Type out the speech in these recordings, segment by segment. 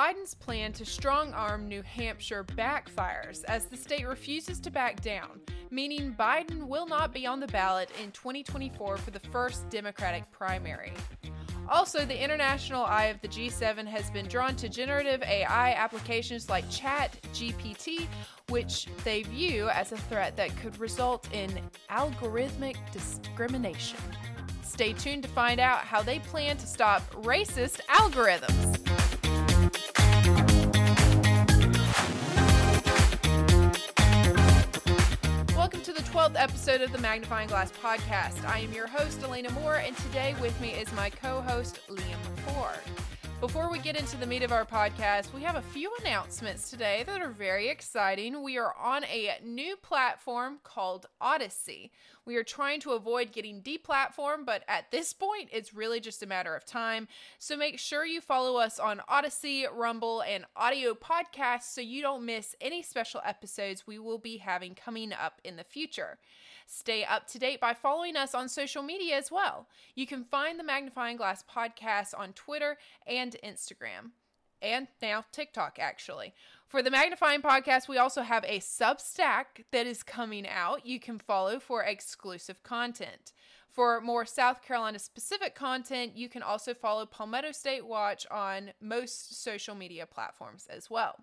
Biden's plan to strong arm New Hampshire backfires as the state refuses to back down, meaning Biden will not be on the ballot in 2024 for the first Democratic primary. Also, the international eye of the G7 has been drawn to generative AI applications like Chat GPT, which they view as a threat that could result in algorithmic discrimination. Stay tuned to find out how they plan to stop racist algorithms. 12th episode of the Magnifying Glass podcast. I am your host, Elena Moore, and today with me is my co host, Liam Ford. Before we get into the meat of our podcast, we have a few announcements today that are very exciting. We are on a new platform called Odysee. We are trying to avoid getting deplatformed, but at this point, it's really just a matter of time. So make sure you follow us on Odysee, Rumble, and audio podcasts so you don't miss any special episodes we will be having coming up in the future. Stay up to date by following us on social media as well. You can find the Magnifying Glass podcast on Twitter and Instagram. And now TikTok, actually. For the Magnifying Podcast, we also have a Substack that is coming out. You can follow for exclusive content. For more South Carolina specific content, you can also follow Palmetto State Watch on most social media platforms as well.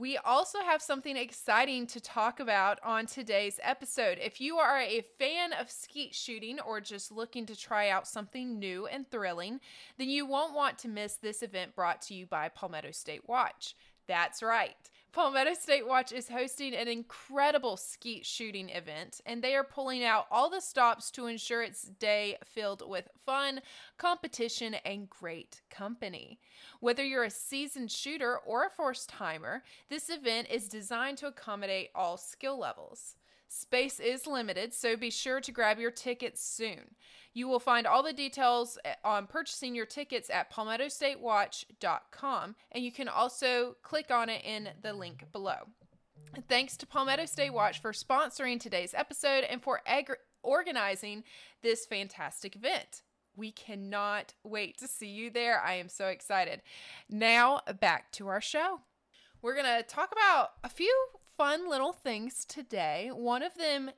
We also have something exciting to talk about on today's episode. If you are a fan of skeet shooting or just looking to try out something new and thrilling, then you won't want to miss this event brought to you by Palmetto State Watch. That's right. Palmetto State Watch is hosting an incredible skeet shooting event, and they are pulling out all the stops to ensure its day filled with fun, competition, and great company. Whether you're a seasoned shooter or a first timer, this event is designed to accommodate all skill levels. Space is limited, so be sure to grab your tickets soon. You will find all the details eh, on purchasing your tickets at palmettostatewatch.com, and you can also click on it in the link below. Thanks to Palmetto State Watch for sponsoring today's episode and for ag- organizing this fantastic event. We cannot wait to see you there. I am so excited. Now, back to our show. We're going to talk about a few fun little things today. One of them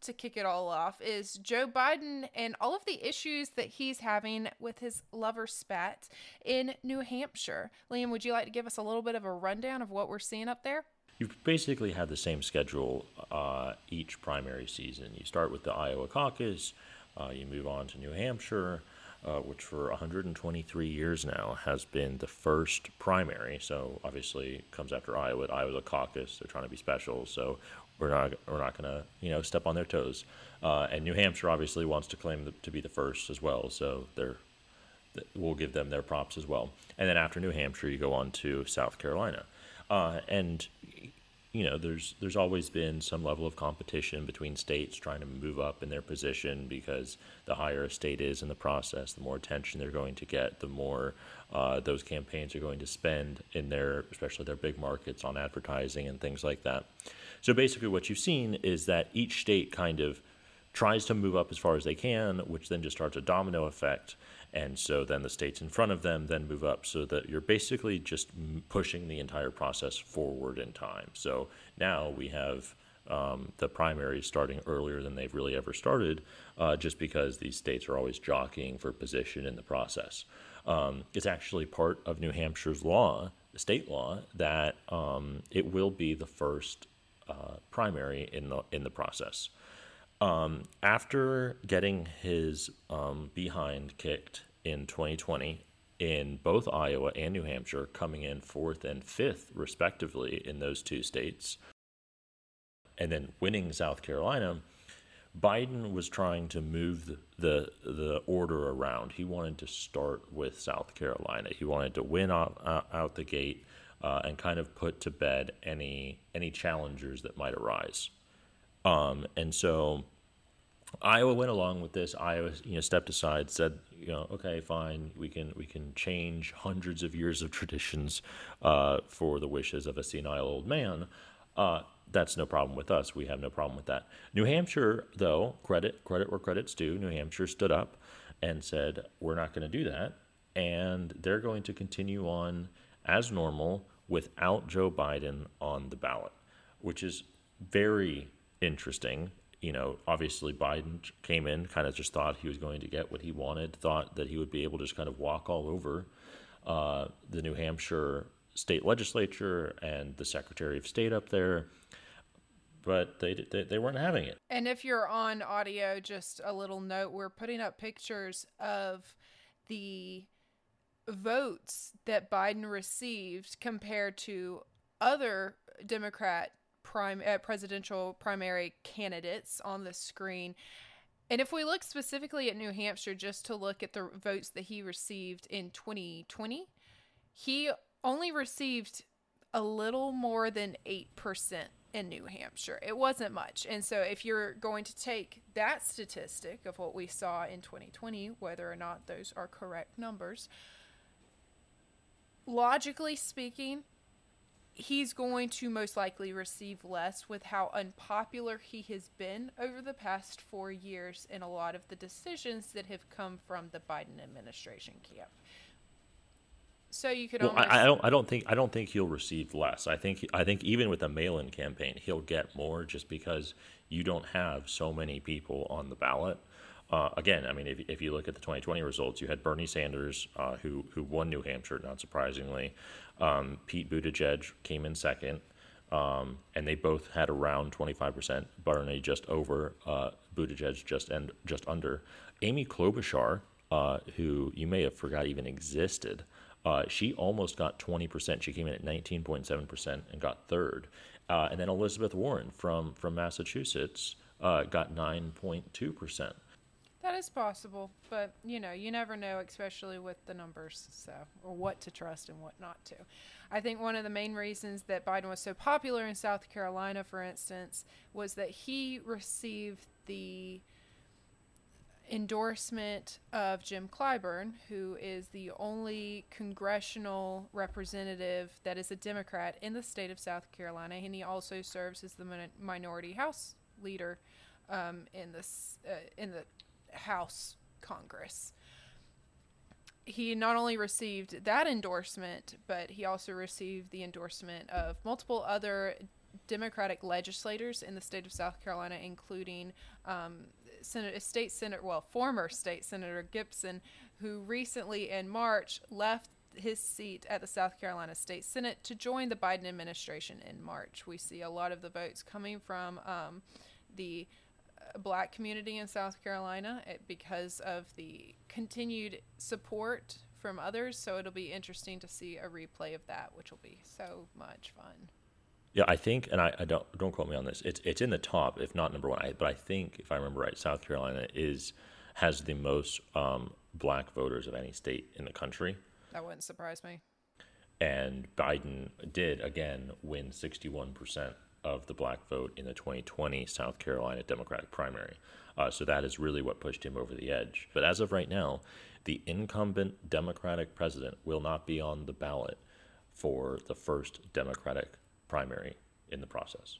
to kick it all off is Joe Biden and all of the issues that he's having with his lover spat in New Hampshire. Liam, would you like to give us a little bit of a rundown of what we're seeing up there? You've basically had the same schedule uh, each primary season. You start with the Iowa caucus, uh, you move on to New Hampshire, uh, which for 123 years now has been the first primary. So obviously comes after Iowa. Iowa's a caucus. They're trying to be special. So we're not we're not to you know step on their toes. Uh, and New Hampshire obviously wants to claim the, to be the first as well. So they're we'll give them their props as well. And then after New Hampshire, you go on to South Carolina. Uh, and you know, there's there's always been some level of competition between states trying to move up in their position because the higher a state is in the process, the more attention they're going to get, the more uh, those campaigns are going to spend in their, especially their big markets, on advertising and things like that. So basically, what you've seen is that each state kind of tries to move up as far as they can, which then just starts a domino effect and so then the states in front of them then move up so that you're basically just pushing the entire process forward in time. So now we have um, the primaries starting earlier than they've really ever started, uh, just because these states are always jockeying for position in the process. Um, it's actually part of New Hampshire's law, state law, that um, it will be the first uh, primary in the in the process. Um, after getting his um, behind kicked in 2020 in both Iowa and New Hampshire, coming in fourth and fifth, respectively, in those two states, and then winning South Carolina, Biden was trying to move the, the, the order around. He wanted to start with South Carolina. He wanted to win out, out, out the gate uh, and kind of put to bed any any challengers that might arise. Um, and so Iowa went along with this. Iowa, you know, stepped aside, said, you know, okay, fine, we can we can change hundreds of years of traditions uh, for the wishes of a senile old man. Uh, that's no problem with us. We have no problem with that. New Hampshire, though, credit credit where credit's due. New Hampshire stood up and said, we're not going to do that, and they're going to continue on as normal without Joe Biden on the ballot, which is very interesting. You know, obviously Biden came in, kind of just thought he was going to get what he wanted, thought that he would be able to just kind of walk all over uh, the New Hampshire state legislature and the Secretary of State up there. But they, they, they weren't having it. And if you're on audio, just a little note we're putting up pictures of the votes that Biden received compared to other Democrat prime uh, presidential primary candidates on the screen. And if we look specifically at New Hampshire, just to look at the votes that he received in 2020, he only received a little more than 8% in New Hampshire. It wasn't much. And so if you're going to take that statistic of what we saw in 2020, whether or not those are correct numbers, logically speaking, he's going to most likely receive less with how unpopular he has been over the past four years in a lot of the decisions that have come from the Biden administration camp. So you could well, almost. I, I don't. I don't think. I don't think he'll receive less. I think. I think even with a mail-in campaign, he'll get more just because you don't have so many people on the ballot. Uh, again, I mean, if, if you look at the 2020 results, you had Bernie Sanders, uh, who who won New Hampshire, not surprisingly. Um, Pete Buttigieg came in second, um, and they both had around 25%. Bernie just over, uh, Buttigieg just and just under. Amy Klobuchar, uh, who you may have forgot even existed, uh, she almost got 20%. She came in at 19.7% and got third. Uh, and then Elizabeth Warren from from Massachusetts uh, got 9.2%. That is possible, but you know, you never know, especially with the numbers, so or what to trust and what not to. I think one of the main reasons that Biden was so popular in South Carolina, for instance, was that he received the endorsement of Jim Clyburn, who is the only congressional representative that is a Democrat in the state of South Carolina, and he also serves as the minority House leader um, in this uh, in the House Congress. He not only received that endorsement, but he also received the endorsement of multiple other Democratic legislators in the state of South Carolina, including um, Senator, State Senator, well, former State Senator Kimpson, who recently in March left his seat at the South Carolina State Senate to join the Biden administration in March. We see a lot of the votes coming from um, the black community in South Carolina it, because of the continued support from others. So it'll be interesting to see a replay of that, which will be so much fun. Yeah, I think, and I, I, don't don't quote me on this. It's it's in the top, if not number one. I, but I think, if I remember right, South Carolina is has the most um, black voters of any state in the country. That wouldn't surprise me. And Biden did again win sixty one percent of the black vote in the 2020 South Carolina Democratic primary. Uh, so that is really what pushed him over the edge. But as of right now, the incumbent Democratic president will not be on the ballot for the first Democratic primary in the process,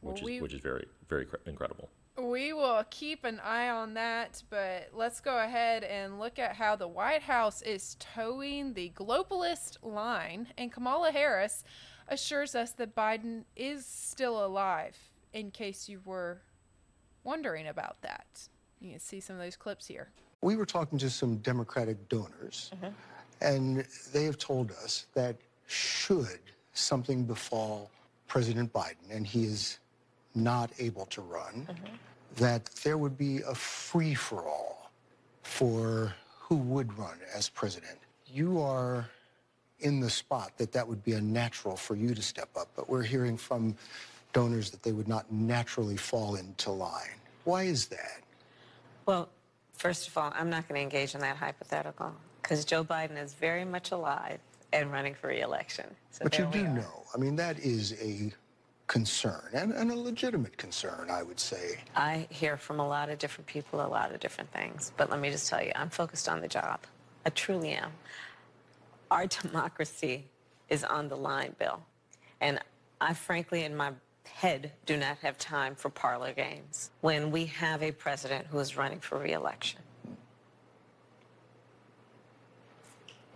which well, we, is which is very very incredible. We will keep an eye on that, but let's go ahead and look at how the White House is towing the globalist line, and Kamala Harris assures us that Biden is still alive, in case you were wondering about that. You can see some of those clips here. We were talking to some Democratic donors, mm-hmm. and they have told us that should something befall President Biden and he is not able to run, mm-hmm. that there would be a free for all for who would run as president. You are in the spot that that would be unnatural for you to step up. But we're hearing from donors that they would not naturally fall into line. Why is that? Well, first of all, I'm not going to engage in that hypothetical because Joe Biden is very much alive and running for reelection. So but you do are. know, I mean, that is a concern and, and, a legitimate concern, I would say. I hear from a lot of different people a lot of different things. But let me just tell you, I'm focused on the job. I truly am our democracy is on the line, Bill. And I frankly, in my head, do not have time for parlor games when we have a president who is running for reelection.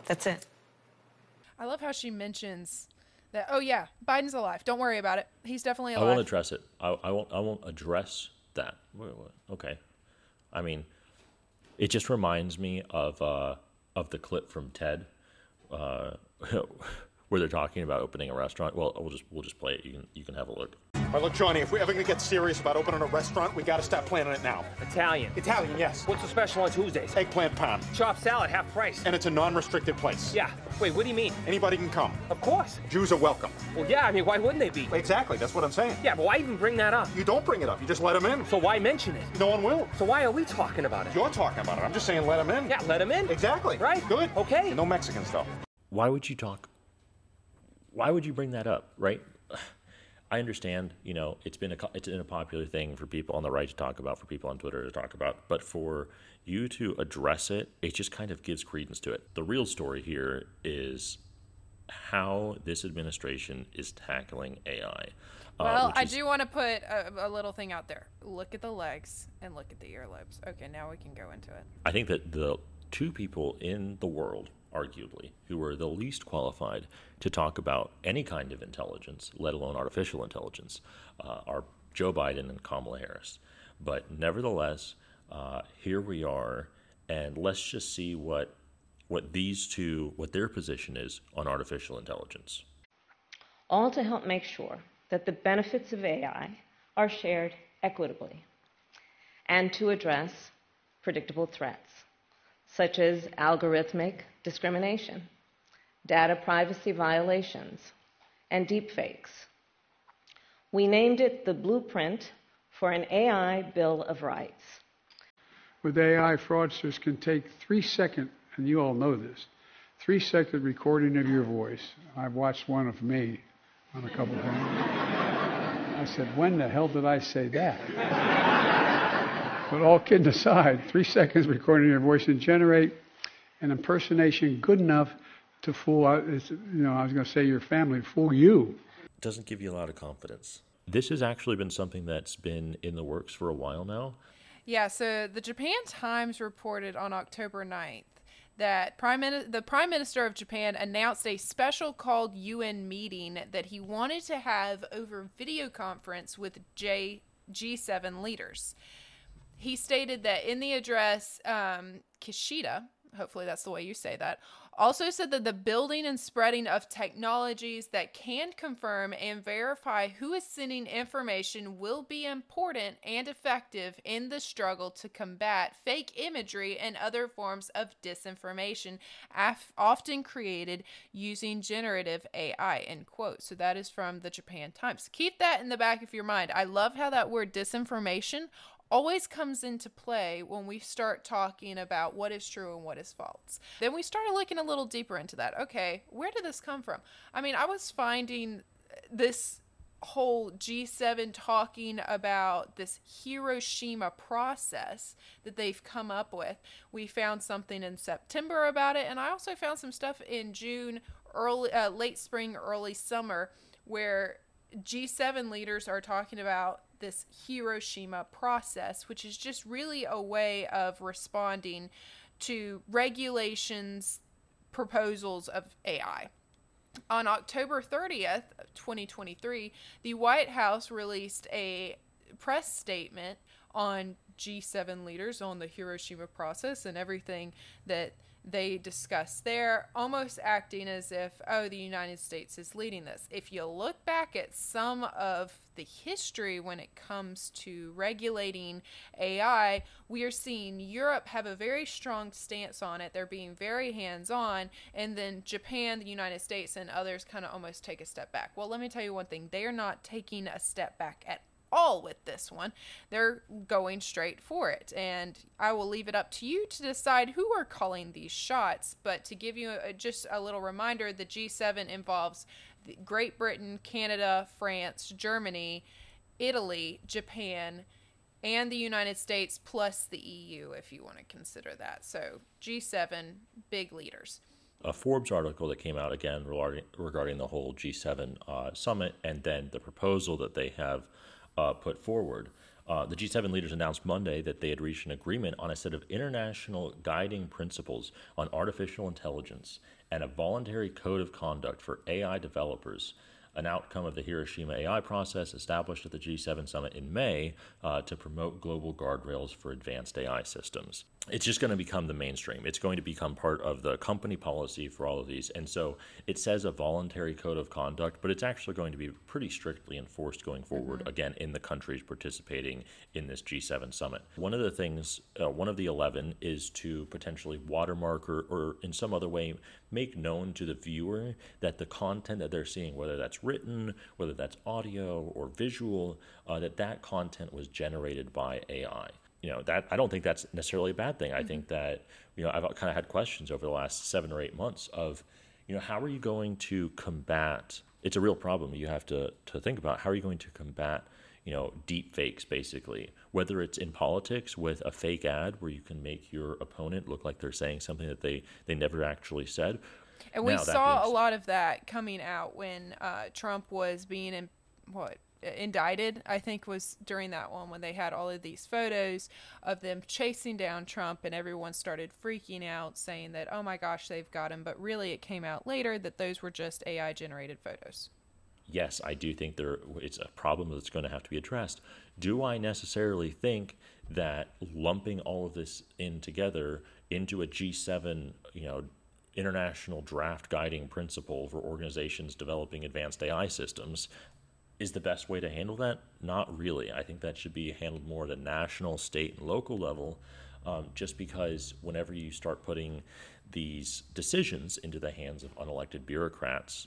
That's it. I love how she mentions that. Oh yeah, Biden's alive. Don't worry about it. He's definitely alive. I won't address it. I, I won't. I won't address that. Wait, what? Okay. I mean, it just reminds me of uh, of the clip from TED, uh, where they're talking about opening a restaurant. Well, we'll just we'll just play it. You can you can have a look. All right, look, Johnny, if we're ever gonna get serious about opening a restaurant, we gotta start planning it now. Italian. Italian, yes. What's the special on Tuesdays? Eggplant pan. Chopped salad, half price. And it's a non-restricted place. Yeah. Wait, what do you mean? Anybody can come. Of course. Jews are welcome. Well, yeah, I mean, why wouldn't they be? Exactly, that's what I'm saying. Yeah, but why even bring that up? You don't bring it up, you just let them in. So why mention it? No one will. So why are we talking about it? You're talking about it. I'm just saying let them in. Yeah, let them in. Exactly. Right. Good. Okay. And no Mexican stuff. Why would you talk? Why would you bring that up? Right. I understand, you know, it's been a it's been a popular thing for people on the right to talk about, for people on Twitter to talk about, but for you to address it, it just kind of gives credence to it. The real story here is how this administration is tackling AI. uh, Well, which I is- do want to put a, a little thing out there. Look at the legs and look at the earlobes. Okay, now we can go into it. I think that the two people in the world, arguably, who are the least qualified to talk about any kind of intelligence, let alone artificial intelligence, uh, are Joe Biden and Kamala Harris. But nevertheless, uh, here we are, and let's just see what what these two, what their position is on artificial intelligence. all to help make sure that the benefits of AI are shared equitably and to address predictable threats such as algorithmic discrimination, data privacy violations, and deepfakes. We named it the Blueprint for an AI Bill of Rights. with AI, fraudsters can take three second, and you all know this, three second recording of your voice. I've watched one of me on a couple of things. I said, when the hell did I say that? But all kidding aside, three seconds recording your voice and generate an impersonation good enough to fool, it's- you know, I was going to say your family, fool you. doesn't give you a lot of confidence. This has actually been something that's been in the works for a while now. Yeah, so the Japan Times reported on October 9th that Prime Min- the Prime Minister of Japan announced a special called UN meeting that he wanted to have over video conference with J- G7 leaders. He stated that in the address, um, Kishida, hopefully that's the way you say that, also said that the building and spreading of technologies that can confirm and verify who is sending information will be important and effective in the struggle to combat fake imagery and other forms of disinformation af- often created using generative AI end quote. So that is from the Japan Times. Keep that in the back of your mind. I love how that word disinformation always comes into play when we start talking about what is true and what is false. Then we started looking a little deeper into that. Okay, where did this come from? I mean, I was finding this whole G7 talking about this Hiroshima process that they've come up with. We found something in September about it, and I also found some stuff in June, early, uh, late spring, early summer, where G7 leaders are talking about this Hiroshima process, which is just really a way of responding to regulations, proposals of AI. On October 30th, 2023, the White House released a press statement on G7 leaders on the Hiroshima process and everything that they discussed there, almost acting as if, oh, the United States is leading this. If you look back at some of the history when it comes to regulating AI, we are seeing Europe have a very strong stance on it. They're being very hands on. And then Japan, the United States, and others kind of almost take a step back. Well, let me tell you one thing they are not taking a step back at all with this one. They're going straight for it. And I will leave it up to you to decide who are calling these shots. But to give you a, just a little reminder, the G7 involves Great Britain, Canada, France, Germany, Italy, Japan, and the United States, plus the EU, if you want to consider that. So G7, big leaders. a Forbes article that came out again regarding, regarding the whole G7 uh, summit and then the proposal that they have uh, put forward. Uh, the G7 leaders announced Monday that they had reached an agreement on a set of international guiding principles on artificial intelligence and a voluntary code of conduct for AI developers an outcome of the Hiroshima AI process established at the G7 summit in May uh, to promote global guardrails for advanced AI systems. It's just going to become the mainstream. It's going to become part of the company policy for all of these. And so it says a voluntary code of conduct, but it's actually going to be pretty strictly enforced going forward, mm-hmm. again, in the countries participating in this G7 summit. One of the things, uh, one of the 11 is to potentially watermark or, or in some other way make known to the viewer that the content that they're seeing, whether that's written, whether that's audio or visual, uh, that that content was generated by AI. You know that I don't think that's necessarily a bad thing. I mm-hmm. think that you know I've kind of had questions over the last seven or eight months of, you know, how are you going to combat? It's a real problem. You have to to think about how are you going to combat you know, deep fakes basically. Whether it's in politics with a fake ad where you can make your opponent look like they're saying something that they they never actually said. And we now, saw a lot of that coming out when uh, Trump was being in what indicted i think was during that one when they had all of these photos of them chasing down trump and everyone started freaking out saying that oh my gosh they've got him but really it came out later that those were just ai generated photos yes, I do think there it's a problem that's going to have to be addressed. Do I necessarily think that lumping all of this in together into a G7, you know, international draft guiding principle for organizations developing advanced AI systems is the best way to handle that? Not really. I think that should be handled more at a national, state, and local level. Um, just because whenever you start putting these decisions into the hands of unelected bureaucrats,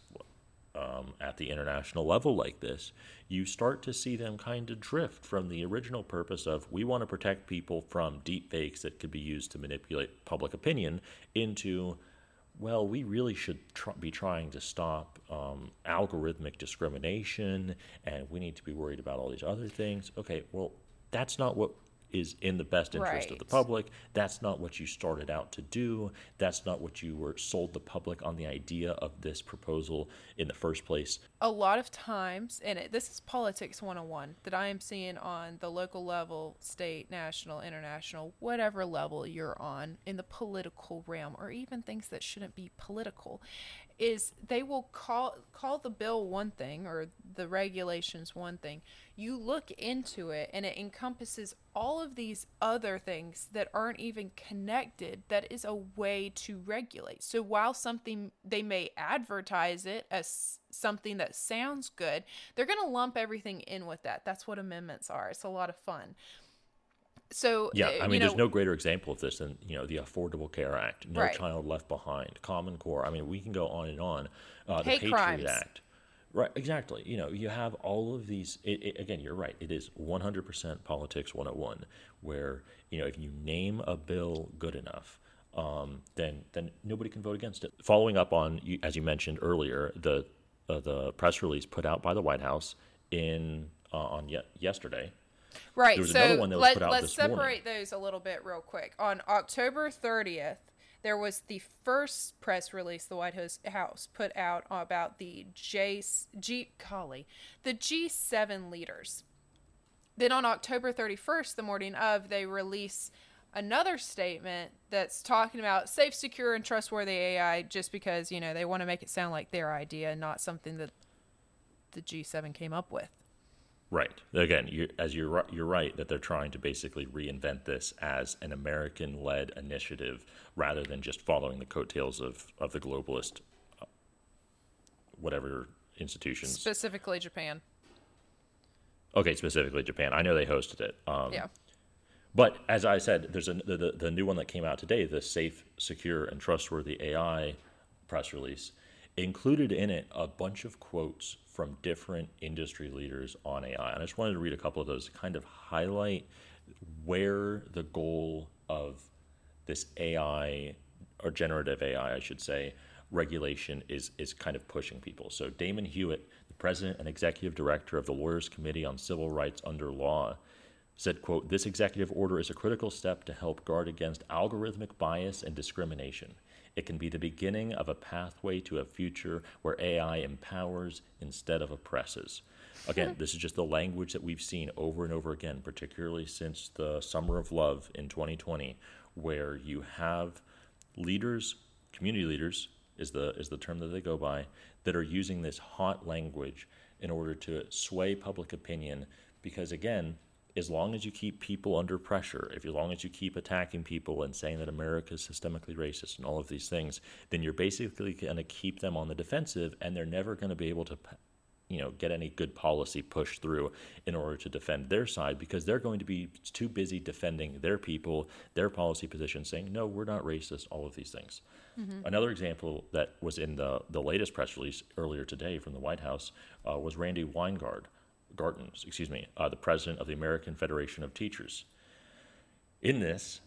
um, at the international level like this, you start to see them kind of drift from the original purpose of we want to protect people from deep fakes that could be used to manipulate public opinion into, well, we really should tr- be trying to stop um, algorithmic discrimination and we need to be worried about all these other things. Okay, well, that's not what is in the best interest right. of the public. That's not what you started out to do. That's not what you were sold the public on the idea of this proposal in the first place. A lot of times, and it, this is politics 101 that I am seeing on the local level, state, national, international, whatever level you're on in the political realm, or even things that shouldn't be political is they will call call the bill one thing or the regulations one thing. You look into it and it encompasses all of these other things that aren't even connected that is a way to regulate. So while something they may advertise it as something that sounds good they're going to lump everything in with that. That's what amendments are. It's a lot of fun so yeah, I mean, know, there's no greater example of this than you know the Affordable Care Act, No right. Child Left Behind, Common Core. I mean, we can go on and on. Uh, the Patriot crimes. Act, right? Exactly. You know, you have all of these. It, it, again, you're right. It is 100% politics 101, where you know if you name a bill good enough. Um, then, then nobody can vote against it. Following up on, as you mentioned earlier, the uh, the press release put out by the White House in uh, on ye- yesterday, Right. so let, us separate morning. those a little bit real quick. On October 30th, there was the first press release the White House put out about the J, G, golly, the G7 leaders. Then on October 31st, the morning of, they release another statement that's talking about safe, secure, and trustworthy AI just because, you know, they want to make it sound like their idea, and not something that the G7 came up with. Right. Again, you, as you're you're right that they're trying to basically reinvent this as an American-led initiative rather than just following the coattails of of the globalist, uh, whatever institutions. Specifically, Japan. Okay, specifically Japan. I know they hosted it. Um, yeah. But as I said, there's a, the, the the new one that came out today, the Safe, Secure, and Trustworthy AI press release, included in it a bunch of quotes from different industry leaders on AI. And I just wanted to read a couple of those to kind of highlight where the goal of this AI or generative AI, I should say, regulation is is kind of pushing people. So Damon Hewitt, the president and executive director of the Lawyers Committee on Civil Rights Under Law, said, quote, this executive order is a critical step to help guard against algorithmic bias and discrimination. It can be the beginning of a pathway to a future where AI empowers instead of oppresses. Again, hmm. this is just the language that we've seen over and over again, particularly since the Summer of Love in 2020, where you have leaders, community leaders, is the is the term that they go by that are using this hot language in order to sway public opinion because again as long as you keep people under pressure, if as long as you keep attacking people and saying that America is systemically racist and all of these things, then you're basically going to keep them on the defensive, and they're never going to be able to, you know, get any good policy pushed through in order to defend their side because they're going to be too busy defending their people, their policy position, saying no, we're not racist, all of these things. Mm-hmm. Another example that was in the the latest press release earlier today from the White House uh, was Randi Weingarten Gartens, excuse me, uh, the president of the American Federation of Teachers. In this,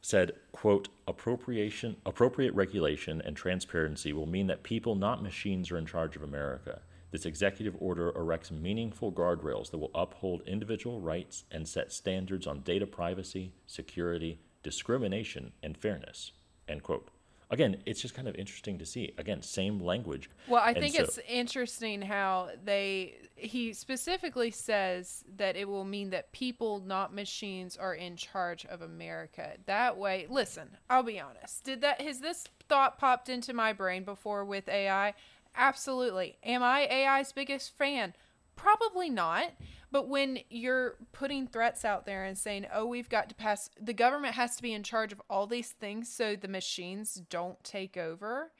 said, quote, appropriation, appropriate regulation and transparency will mean that people, not machines, are in charge of America. This executive order erects meaningful guardrails that will uphold individual rights and set standards on data privacy, security, discrimination, and fairness, end quote again, it's just kind of interesting to see. Again, same language. Well, I think so, it's interesting how they he specifically says that it will mean that people, not machines, are in charge of America. That way, listen, I'll be honest. Did that has this thought popped into my brain before with AI? Absolutely. Am I AI's biggest fan? Probably not. But when you're putting threats out there and saying, oh, we've got to pass, the government has to be in charge of all these things so the machines don't take over,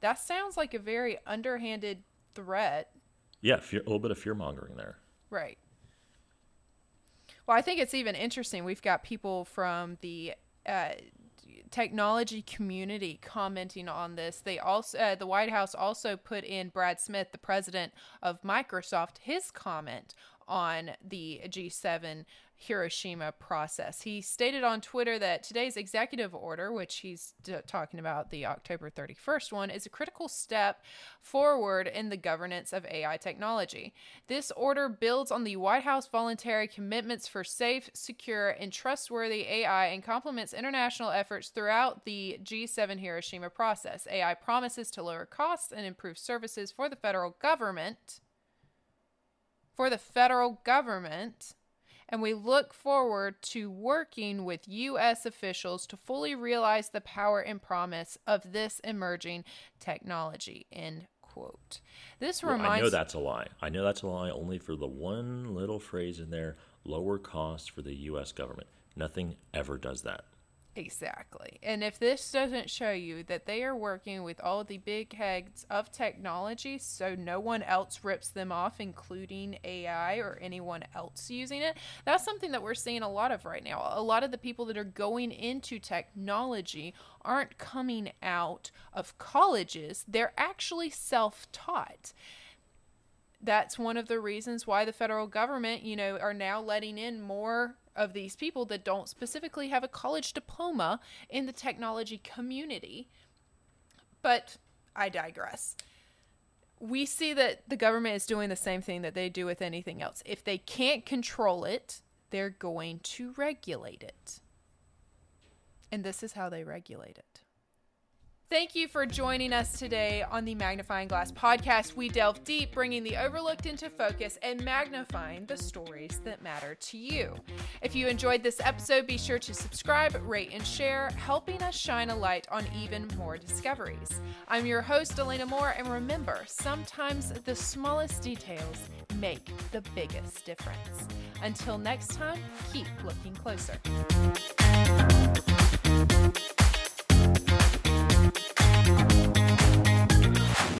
that sounds like a very underhanded threat. Yeah, fear, a little bit of fear mongering there. Right. Well, I think it's even interesting. We've got people from the uh, technology community commenting on this. They also uh, the White House also put in Brad Smith, the president of Microsoft, his comment on the G7 Hiroshima process. He stated on Twitter that today's executive order, which he's d- talking about the October 31st one, is a critical step forward in the governance of AI technology. This order builds on the White House voluntary commitments for safe, secure, and trustworthy AI and complements international efforts throughout the G7 Hiroshima process. AI promises to lower costs and improve services for the federal government for the federal government, and we look forward to working with U.S. officials to fully realize the power and promise of this emerging technology. End quote. This well, reminds. I know that's a lie. I know that's a lie only for the one little phrase in there: lower costs for the U.S. government. Nothing ever does that. Exactly. And if this doesn't show you that they are working with all the big heads of technology so no one else rips them off, including AI or anyone else using it, that's something that we're seeing a lot of right now. A lot of the people that are going into technology aren't coming out of colleges, they're actually self taught that's one of the reasons why the federal government, you know, are now letting in more of these people that don't specifically have a college diploma in the technology community. But I digress. We see that the government is doing the same thing that they do with anything else. If they can't control it, they're going to regulate it. And this is how they regulate it. Thank you for joining us today on the Magnifying Glass podcast. We delve deep, bringing the overlooked into focus and magnifying the stories that matter to you. If you enjoyed this episode, be sure to subscribe, rate, and share, helping us shine a light on even more discoveries. I'm your host, Elena Moore, and remember, sometimes the smallest details make the biggest difference. Until next time, keep looking closer.